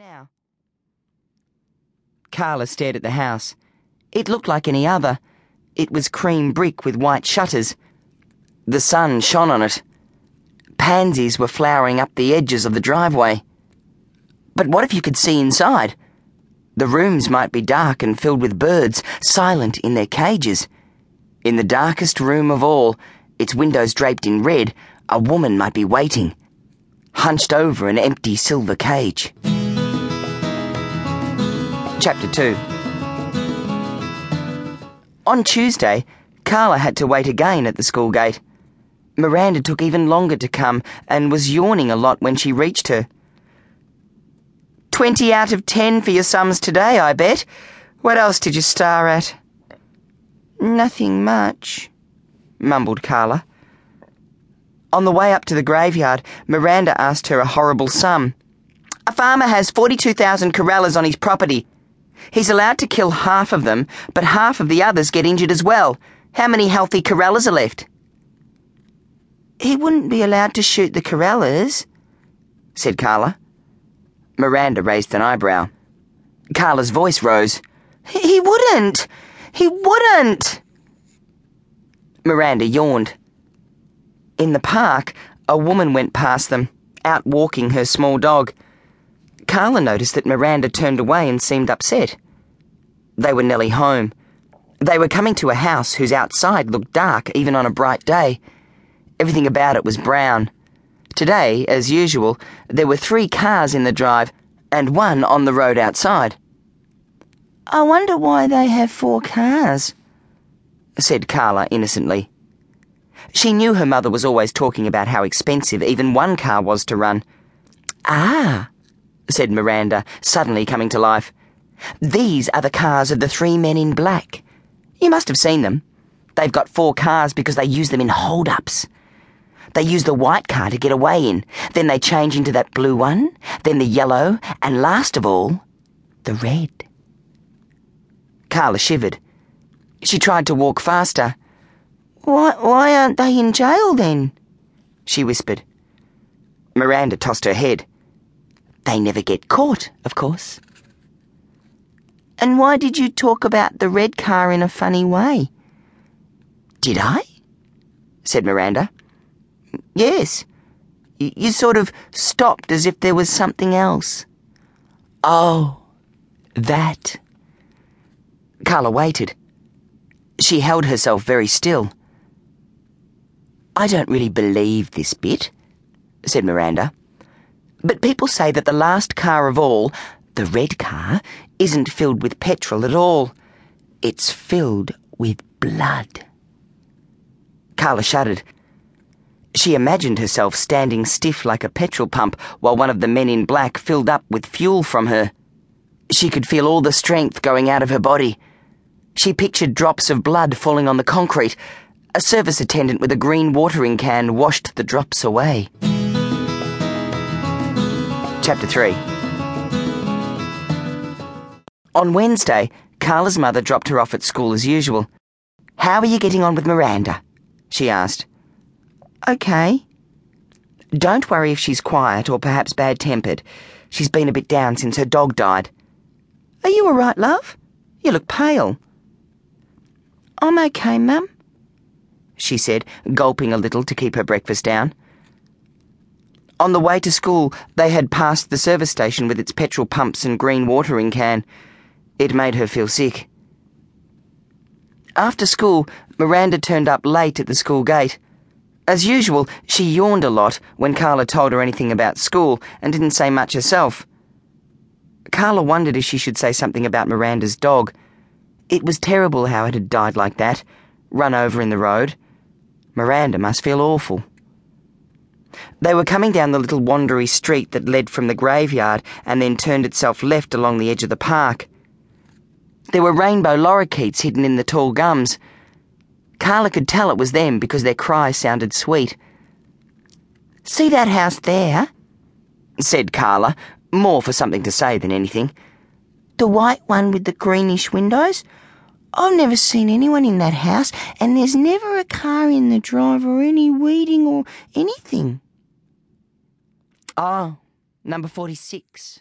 now? Carla stared at the house. It looked like any other. It was cream brick with white shutters. The sun shone on it. Pansies were flowering up the edges of the driveway. But what if you could see inside? The rooms might be dark and filled with birds, silent in their cages. In the darkest room of all, its windows draped in red, a woman might be waiting, hunched over an empty silver cage. Chapter 2 On Tuesday, Carla had to wait again at the school gate. Miranda took even longer to come and was yawning a lot when she reached her. Twenty out of ten for your sums today, I bet. What else did you star at? Nothing much, mumbled Carla. On the way up to the graveyard, Miranda asked her a horrible sum. A farmer has 42,000 corellas on his property. He's allowed to kill half of them, but half of the others get injured as well. How many healthy corellas are left? He wouldn't be allowed to shoot the corellas, said Carla. Miranda raised an eyebrow. Carla's voice rose. He wouldn't! He wouldn't! Miranda yawned. In the park, a woman went past them, out walking her small dog. Carla noticed that Miranda turned away and seemed upset. They were nearly home. They were coming to a house whose outside looked dark even on a bright day. Everything about it was brown. Today, as usual, there were three cars in the drive and one on the road outside. I wonder why they have four cars, said Carla innocently. She knew her mother was always talking about how expensive even one car was to run. Ah, said Miranda, suddenly coming to life. These are the cars of the three men in black. You must have seen them. They've got four cars because they use them in hold ups. They use the white car to get away in, then they change into that blue one, then the yellow, and last of all, the red. Carla shivered. She tried to walk faster. Why, why aren't they in jail then? She whispered. Miranda tossed her head. They never get caught, of course. And why did you talk about the red car in a funny way? Did I? said Miranda. Yes. You sort of stopped as if there was something else. Oh, that. Carla waited. She held herself very still. I don't really believe this bit, said Miranda. But people say that the last car of all, the red car, isn't filled with petrol at all. It's filled with blood. Carla shuddered. She imagined herself standing stiff like a petrol pump while one of the men in black filled up with fuel from her. She could feel all the strength going out of her body. She pictured drops of blood falling on the concrete. A service attendant with a green watering can washed the drops away. Chapter 3 On Wednesday, Carla's mother dropped her off at school as usual. How are you getting on with Miranda? she asked. Okay. Don't worry if she's quiet or perhaps bad tempered. She's been a bit down since her dog died. Are you all right, love? You look pale. I'm okay, Mum, she said, gulping a little to keep her breakfast down. On the way to school, they had passed the service station with its petrol pumps and green watering can. It made her feel sick. After school, Miranda turned up late at the school gate. As usual, she yawned a lot when Carla told her anything about school and didn't say much herself. Carla wondered if she should say something about Miranda's dog. It was terrible how it had died like that, run over in the road. Miranda must feel awful. They were coming down the little wandery street that led from the graveyard and then turned itself left along the edge of the park. There were rainbow lorikeets hidden in the tall gums. Carla could tell it was them because their cry sounded sweet. See that house there? said Carla, more for something to say than anything. The white one with the greenish windows? I've never seen anyone in that house, and there's never a car in the drive or any weeding or anything. Oh, number 46.